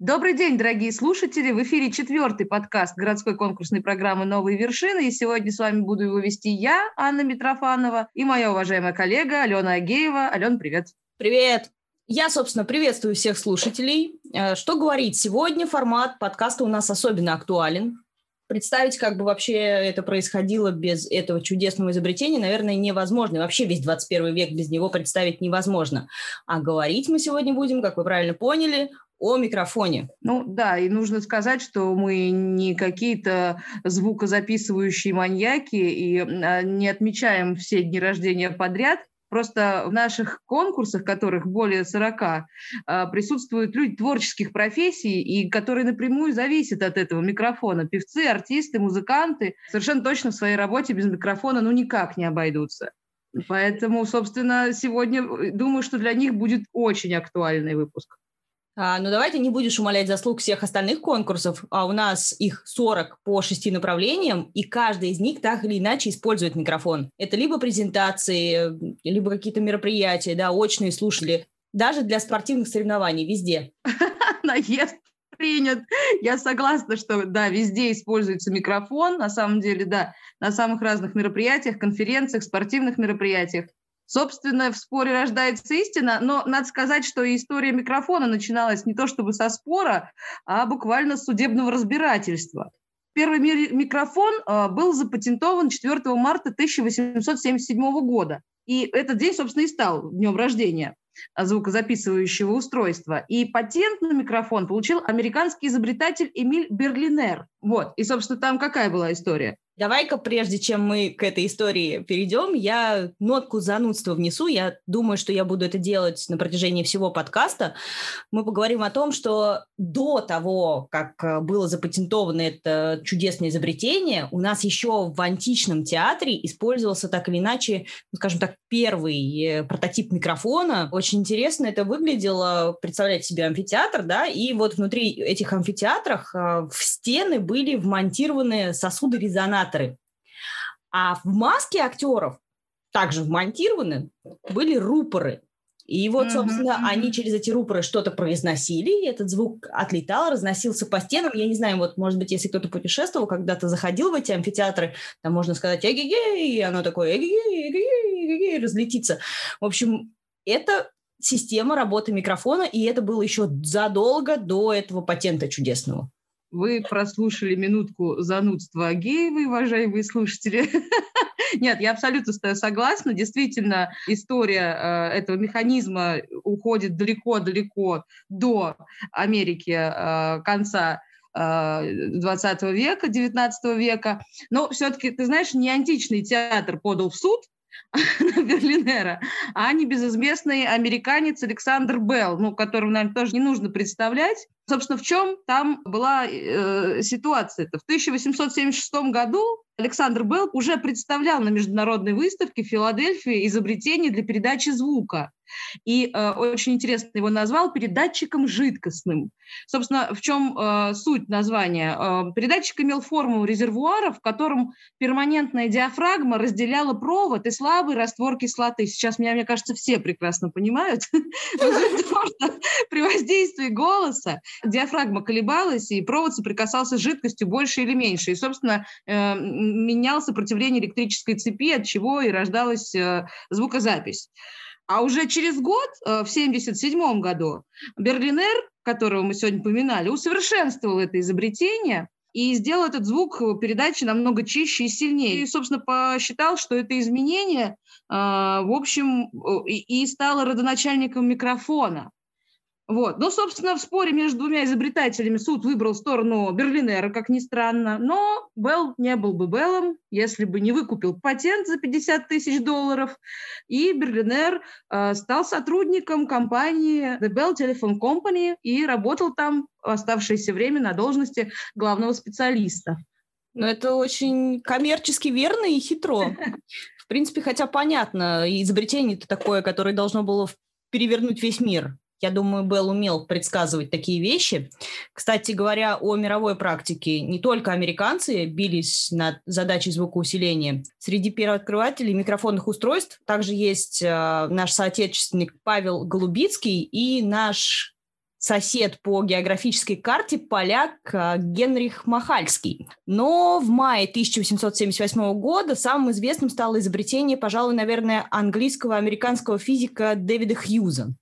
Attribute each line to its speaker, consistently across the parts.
Speaker 1: Добрый день, дорогие слушатели! В эфире четвертый подкаст городской конкурсной программы «Новые вершины». И сегодня с вами буду его вести я, Анна Митрофанова, и моя уважаемая коллега Алена Агеева. Алена, привет!
Speaker 2: Привет! Я, собственно, приветствую всех слушателей. Э, что говорить? Сегодня формат подкаста у нас особенно актуален. Представить, как бы вообще это происходило без этого чудесного изобретения, наверное, невозможно. Вообще весь 21 век без него представить невозможно. А говорить мы сегодня будем, как вы правильно поняли, о микрофоне.
Speaker 1: Ну да, и нужно сказать, что мы не какие-то звукозаписывающие маньяки и а, не отмечаем все дни рождения подряд. Просто в наших конкурсах, которых более 40, а, присутствуют люди творческих профессий, и которые напрямую зависят от этого микрофона. Певцы, артисты, музыканты совершенно точно в своей работе без микрофона ну никак не обойдутся. Поэтому, собственно, сегодня э, думаю, что для них будет очень актуальный выпуск.
Speaker 2: А, ну, давайте не будешь умолять заслуг всех остальных конкурсов, а у нас их 40 по шести направлениям, и каждый из них так или иначе использует микрофон. Это либо презентации, либо какие-то мероприятия, да, очные слушали, даже для спортивных соревнований, везде.
Speaker 1: Наезд принят. Я согласна, что да, везде используется микрофон. На самом деле, да, на самых разных мероприятиях, конференциях, спортивных мероприятиях. Собственно, в споре рождается истина, но надо сказать, что история микрофона начиналась не то чтобы со спора, а буквально с судебного разбирательства. Первый микрофон а, был запатентован 4 марта 1877 года. И этот день, собственно, и стал днем рождения звукозаписывающего устройства. И патент на микрофон получил американский изобретатель Эмиль Берлинер. Вот. И, собственно, там какая была история?
Speaker 2: Давай-ка, прежде чем мы к этой истории перейдем, я нотку занудства внесу. Я думаю, что я буду это делать на протяжении всего подкаста. Мы поговорим о том, что до того, как э, было запатентовано это чудесное изобретение, у нас еще в античном театре использовался так или иначе, ну, скажем так, первый э, прототип микрофона. Очень интересно это выглядело, представлять себе амфитеатр, да, и вот внутри этих амфитеатрах э, в стены были вмонтированы сосуды-резонаторы операторы. А в маске актеров, также вмонтированы, были рупоры. И вот, собственно, mm-hmm. они через эти рупоры что-то произносили, и этот звук отлетал, разносился по стенам. Я не знаю, вот, может быть, если кто-то путешествовал, когда-то заходил в эти амфитеатры, там можно сказать «эгегей», и оно такое «эгегей, эгегей, эгегей», разлетится. В общем, это система работы микрофона, и это было еще задолго до этого патента чудесного.
Speaker 1: Вы прослушали минутку занудства Агеевой, уважаемые слушатели. Нет, я абсолютно согласна. Действительно, история э, этого механизма уходит далеко-далеко до Америки э, конца 20 э, века, 19 века. Но все-таки, ты знаешь, не античный театр подал в суд на Берлинера, а небезызвестный американец Александр Белл, ну, которого, наверное, тоже не нужно представлять. Собственно, в чем там была э, ситуация-то? В 1876 году Александр Белл уже представлял на международной выставке в Филадельфии изобретение для передачи звука. И э, очень интересно его назвал передатчиком жидкостным. Собственно, в чем э, суть названия? Э, передатчик имел форму резервуара, в котором перманентная диафрагма разделяла провод и слабый раствор кислоты. Сейчас меня, мне кажется, все прекрасно понимают. При воздействии голоса диафрагма колебалась, и провод соприкасался с жидкостью больше или меньше. И, собственно, э, менял сопротивление электрической цепи, от чего и рождалась э, звукозапись. А уже через год, э, в 1977 году, Берлинер, которого мы сегодня упоминали, усовершенствовал это изобретение и сделал этот звук передачи намного чище и сильнее. И, собственно, посчитал, что это изменение, в общем, и стало родоначальником микрофона. Вот. Ну, собственно, в споре между двумя изобретателями суд выбрал сторону Берлинера, как ни странно, но Белл не был бы Беллом, если бы не выкупил патент за 50 тысяч долларов, и Берлинер э, стал сотрудником компании The Bell Telephone Company и работал там оставшееся время на должности главного специалиста.
Speaker 2: Ну, это очень коммерчески верно и хитро. В принципе, хотя понятно, изобретение-то такое, которое должно было перевернуть весь мир. Я думаю, Белл умел предсказывать такие вещи. Кстати говоря, о мировой практике, не только американцы бились над задачей звукоусиления. Среди первооткрывателей микрофонных устройств также есть э, наш соотечественник Павел Голубицкий и наш сосед по географической карте поляк а, Генрих Махальский. Но в мае 1878 года самым известным стало изобретение, пожалуй, наверное, английского американского физика Дэвида Хьюза.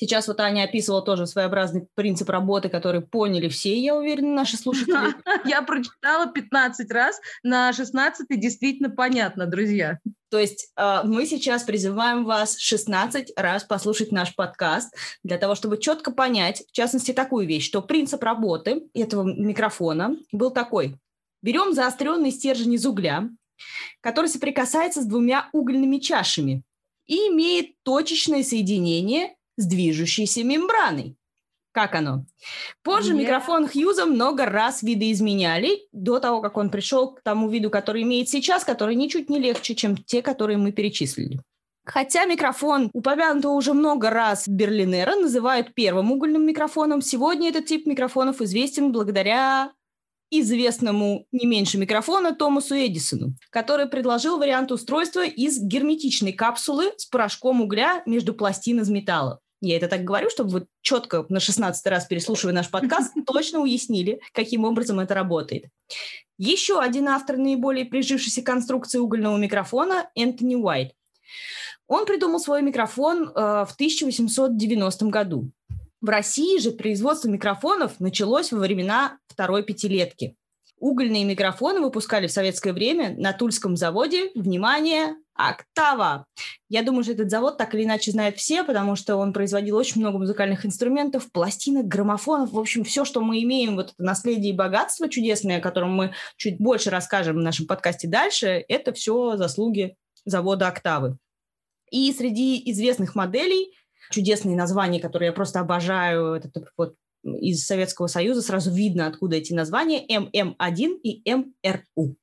Speaker 2: Сейчас вот Аня описывала тоже своеобразный принцип работы, который поняли все, я уверена, наши слушатели.
Speaker 1: Я прочитала 15 раз, на 16 действительно понятно, друзья.
Speaker 2: То есть э, мы сейчас призываем вас 16 раз послушать наш подкаст для того, чтобы четко понять, в частности, такую вещь, что принцип работы этого микрофона был такой. Берем заостренный стержень из угля, который соприкасается с двумя угольными чашами и имеет точечное соединение с движущейся мембраной. Как оно? Позже yeah. микрофон Хьюза много раз видоизменяли до того, как он пришел к тому виду, который имеет сейчас, который ничуть не легче, чем те, которые мы перечислили. Хотя микрофон, упомянутого уже много раз Берлинера, называют первым угольным микрофоном, сегодня этот тип микрофонов известен благодаря известному не меньше микрофона Томасу Эдисону, который предложил вариант устройства из герметичной капсулы с порошком угля между пластин из металла. Я это так говорю, чтобы вы четко на 16 раз переслушивая наш подкаст, точно уяснили, каким образом это работает. Еще один автор наиболее прижившейся конструкции угольного микрофона – Энтони Уайт. Он придумал свой микрофон э, в 1890 году. В России же производство микрофонов началось во времена второй пятилетки. Угольные микрофоны выпускали в советское время на Тульском заводе, внимание, Октава. Я думаю, что этот завод так или иначе знают все, потому что он производил очень много музыкальных инструментов, пластинок, граммофонов, в общем, все, что мы имеем, вот это наследие и богатство чудесное, о котором мы чуть больше расскажем в нашем подкасте дальше, это все заслуги завода «Октавы». И среди известных моделей чудесные названия, которые я просто обожаю, это вот из Советского Союза, сразу видно, откуда эти названия, ММ1 и МРУ.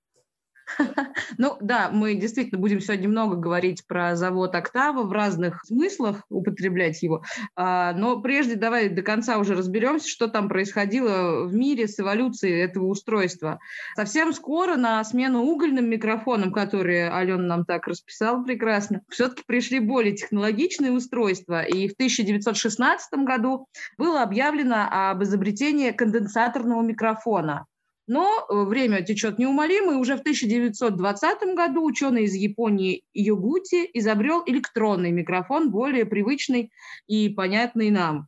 Speaker 1: Ну да, мы действительно будем сегодня много говорить про завод «Октава», в разных смыслах употреблять его. А, но прежде давай до конца уже разберемся, что там происходило в мире с эволюцией этого устройства. Совсем скоро на смену угольным микрофонам, которые Алена нам так расписала прекрасно, все-таки пришли более технологичные устройства. И в 1916 году было объявлено об изобретении конденсаторного микрофона. Но э, время течет неумолимо, и уже в 1920 году ученый из Японии Йогути изобрел электронный микрофон, более привычный и понятный нам.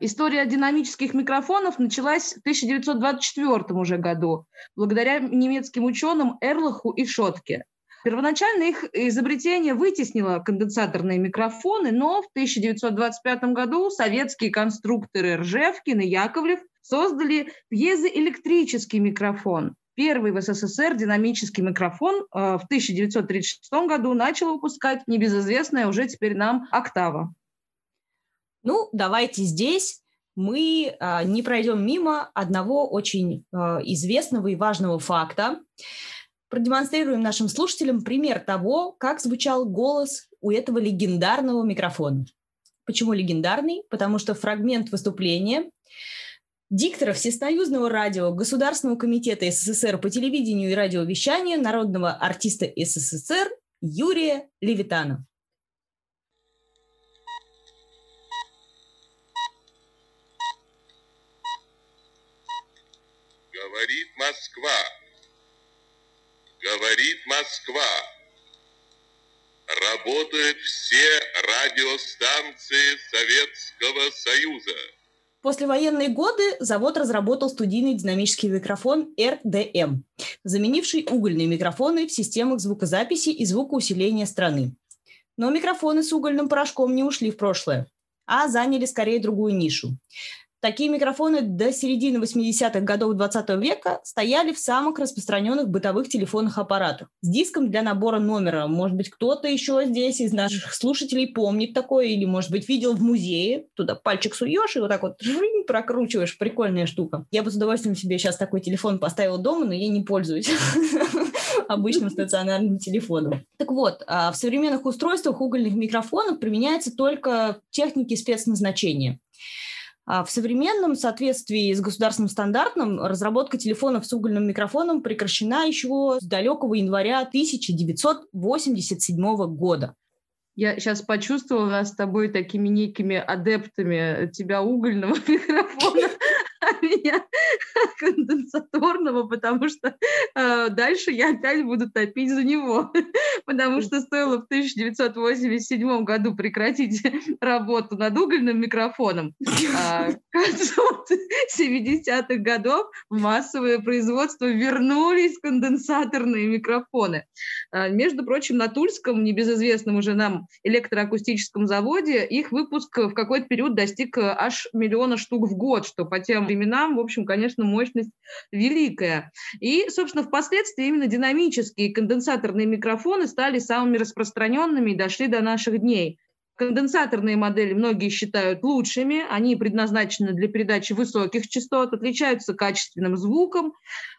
Speaker 1: История динамических микрофонов началась в 1924 уже году, благодаря немецким ученым Эрлаху и Шотке. Первоначально их изобретение вытеснило конденсаторные микрофоны, но в 1925 году советские конструкторы Ржевкин и Яковлев создали пьезоэлектрический микрофон. Первый в СССР динамический микрофон э, в 1936 году начал выпускать небезызвестная уже теперь нам «Октава».
Speaker 2: Ну, давайте здесь мы э, не пройдем мимо одного очень э, известного и важного факта. Продемонстрируем нашим слушателям пример того, как звучал голос у этого легендарного микрофона. Почему легендарный? Потому что фрагмент выступления диктора Всесоюзного радио Государственного комитета СССР по телевидению и радиовещанию народного артиста СССР Юрия Левитана.
Speaker 3: Говорит Москва. Говорит Москва. Работают все радиостанции Советского Союза.
Speaker 2: Послевоенные годы завод разработал студийный динамический микрофон RDM, заменивший угольные микрофоны в системах звукозаписи и звукоусиления страны. Но микрофоны с угольным порошком не ушли в прошлое, а заняли скорее другую нишу. Такие микрофоны до середины 80-х годов 20 века стояли в самых распространенных бытовых телефонных аппаратах с диском для набора номера. Может быть, кто-то еще здесь из наших слушателей помнит такое или, может быть, видел в музее. Туда пальчик суешь и вот так вот жинь, прокручиваешь. Прикольная штука. Я бы с удовольствием себе сейчас такой телефон поставила дома, но я не пользуюсь обычным стационарным телефоном. Так вот, а в современных устройствах угольных микрофонов применяются только техники спецназначения. А в современном соответствии с государственным стандартом разработка телефонов с угольным микрофоном прекращена еще с далекого января 1987 года.
Speaker 1: Я сейчас почувствовала нас с тобой такими некими адептами тебя угольного микрофона меня конденсаторного, потому что э, дальше я опять буду топить за него, потому что стоило в 1987 году прекратить работу над угольным микрофоном. А к концу 70-х годов в массовое производство вернулись конденсаторные микрофоны. А, между прочим, на Тульском, небезызвестном уже нам электроакустическом заводе, их выпуск в какой-то период достиг аж миллиона штук в год, что по тем временам, в общем, конечно, мощность великая. И, собственно, впоследствии именно динамические конденсаторные микрофоны стали самыми распространенными и дошли до наших дней. Конденсаторные модели многие считают лучшими, они предназначены для передачи высоких частот, отличаются качественным звуком,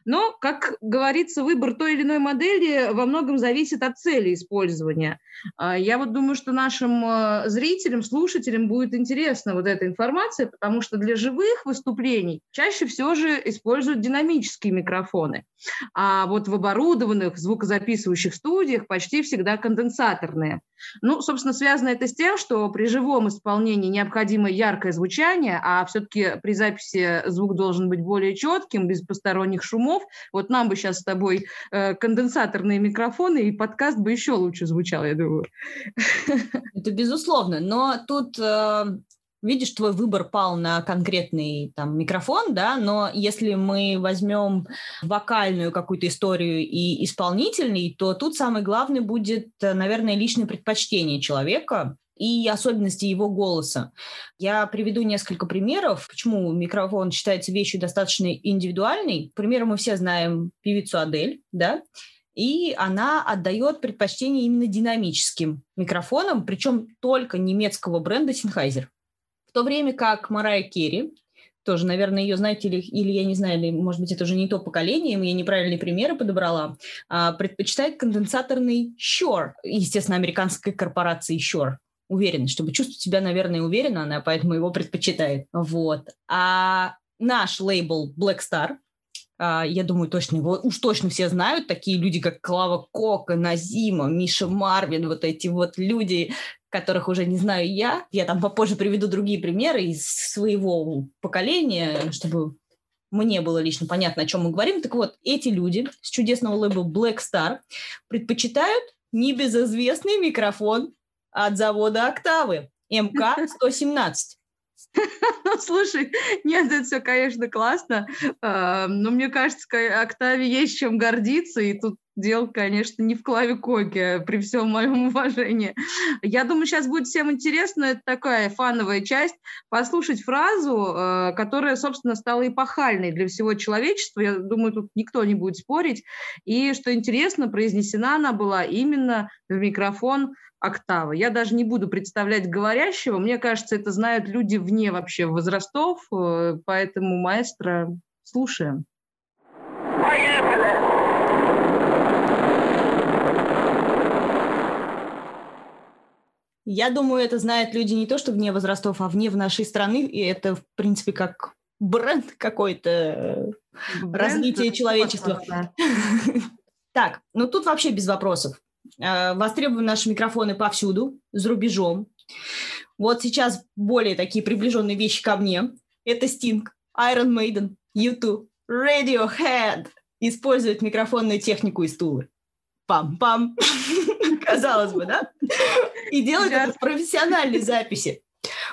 Speaker 1: но, как говорится, выбор той или иной модели во многом зависит от цели использования. А, я вот думаю, что нашим э, зрителям, слушателям будет интересна вот эта информация, потому что для живых выступлений чаще всего же используют динамические микрофоны, а вот в оборудованных звукозаписывающих студиях почти всегда конденсаторные. Ну, собственно, связано это с тем, что при живом исполнении необходимо яркое звучание, а все-таки при записи звук должен быть более четким, без посторонних шумов. Вот нам бы сейчас с тобой э, конденсаторные микрофоны, и подкаст бы еще лучше звучал, я думаю.
Speaker 2: Это безусловно, но тут э, видишь, твой выбор пал на конкретный там микрофон, да, но если мы возьмем вокальную какую-то историю и исполнительный, то тут самый главный будет, наверное, личное предпочтение человека, и особенности его голоса. Я приведу несколько примеров, почему микрофон считается вещью достаточно индивидуальной. К примеру, мы все знаем певицу Адель, да, и она отдает предпочтение именно динамическим микрофонам, причем только немецкого бренда Sennheiser. В то время как Марая Керри, тоже, наверное, ее знаете, или, или я не знаю, или, может быть, это уже не то поколение, я неправильные примеры подобрала, а, предпочитает конденсаторный Shure, естественно, американской корпорации Shure уверенность, чтобы чувствовать себя, наверное, уверенно, она поэтому его предпочитает. Вот. А наш лейбл Black Star, а, я думаю, точно его уж точно все знают, такие люди, как Клава Кока, Назима, Миша Марвин, вот эти вот люди, которых уже не знаю я. Я там попозже приведу другие примеры из своего поколения, чтобы мне было лично понятно, о чем мы говорим. Так вот, эти люди с чудесного лейбла Black Star предпочитают небезызвестный микрофон от завода «Октавы» МК-117.
Speaker 1: Слушай, нет, это все, конечно, классно, а, но мне кажется, Октаве есть чем гордиться, и тут дело, конечно, не в Клаве Коке, при всем моем уважении. Я думаю, сейчас будет всем интересно, это такая фановая часть, послушать фразу, а, которая, собственно, стала эпохальной для всего человечества. Я думаю, тут никто не будет спорить. И, что интересно, произнесена она была именно в микрофон октавы. Я даже не буду представлять говорящего. Мне кажется, это знают люди вне вообще возрастов, э, поэтому маэстро слушаем.
Speaker 2: Я думаю, это знают люди не то, что вне возрастов, а вне в нашей страны, и это, в принципе, как бренд какой-то, бренд развитие человечества. Так, ну тут вообще без вопросов. Э, востребованы наши микрофоны повсюду, за рубежом. Вот сейчас более такие приближенные вещи ко мне. Это Sting, Iron Maiden, YouTube, Radiohead используют микрофонную технику и стулы. Пам-пам. Казалось бы, да? И делают это в профессиональной записи.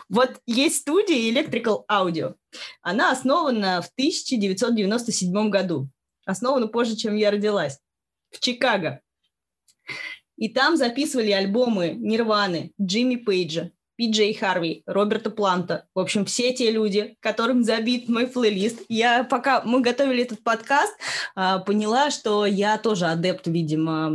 Speaker 2: Вот есть студия Electrical Audio. Она основана в 1997 году. Основана позже, чем я родилась. В Чикаго. И там записывали альбомы Нирваны, Джимми Пейджа, Пи Джей Харви, Роберта Планта. В общем, все те люди, которым забит мой плейлист. Я пока мы готовили этот подкаст, а, поняла, что я тоже адепт, видимо,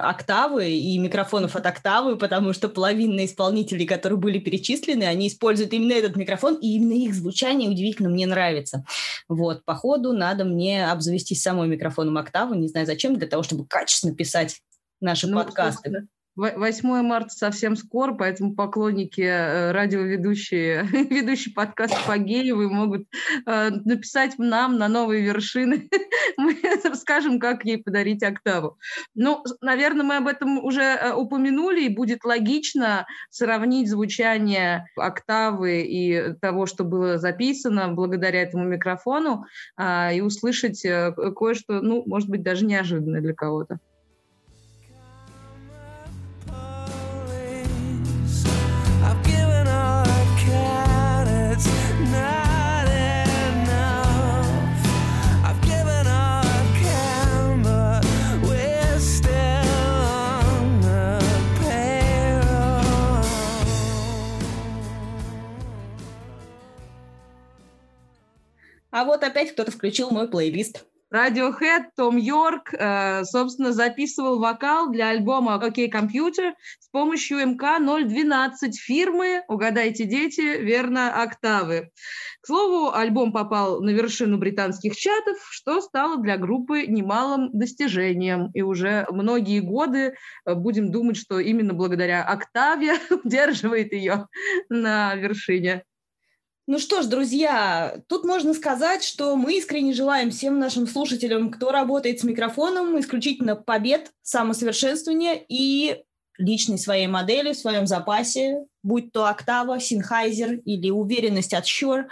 Speaker 2: октавы и микрофонов от октавы, потому что половина исполнителей, которые были перечислены, они используют именно этот микрофон, и именно их звучание удивительно мне нравится. Вот, по ходу надо мне обзавестись самой микрофоном октавы, не знаю зачем, для того, чтобы качественно писать наши ну, подкасты.
Speaker 1: 8 марта совсем скоро, поэтому поклонники, э, радиоведущие, ведущие подкаст Пагеевы могут э, написать нам на новые вершины. Мы расскажем, как ей подарить октаву. Ну, наверное, мы об этом уже э, упомянули, и будет логично сравнить звучание октавы и того, что было записано благодаря этому микрофону, а, и услышать кое-что, ну, может быть, даже неожиданное для кого-то.
Speaker 2: Вот опять кто-то включил мой плейлист.
Speaker 1: Radiohead, Том Йорк, э, собственно, записывал вокал для альбома «Окей, компьютер» с помощью МК-012 фирмы, угадайте, дети, верно, октавы. К слову, альбом попал на вершину британских чатов, что стало для группы немалым достижением. И уже многие годы э, будем думать, что именно благодаря октаве удерживает ее на вершине.
Speaker 2: Ну что ж, друзья, тут можно сказать, что мы искренне желаем всем нашим слушателям, кто работает с микрофоном, исключительно побед, самосовершенствования и личной своей модели в своем запасе, будь то октава, синхайзер или уверенность от Shure,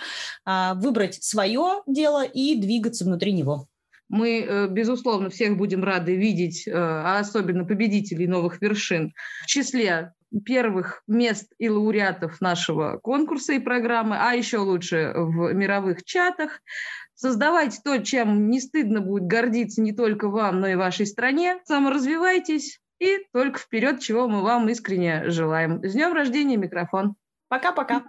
Speaker 2: а, выбрать свое дело и двигаться внутри него.
Speaker 1: Мы, э, безусловно, всех будем рады видеть, э, а особенно победителей новых вершин, в числе первых мест и лауреатов нашего конкурса и программы, а еще лучше в мировых чатах. Создавайте то, чем не стыдно будет гордиться не только вам, но и вашей стране. Саморазвивайтесь и только вперед, чего мы вам искренне желаем. С днем рождения, микрофон.
Speaker 2: Пока-пока.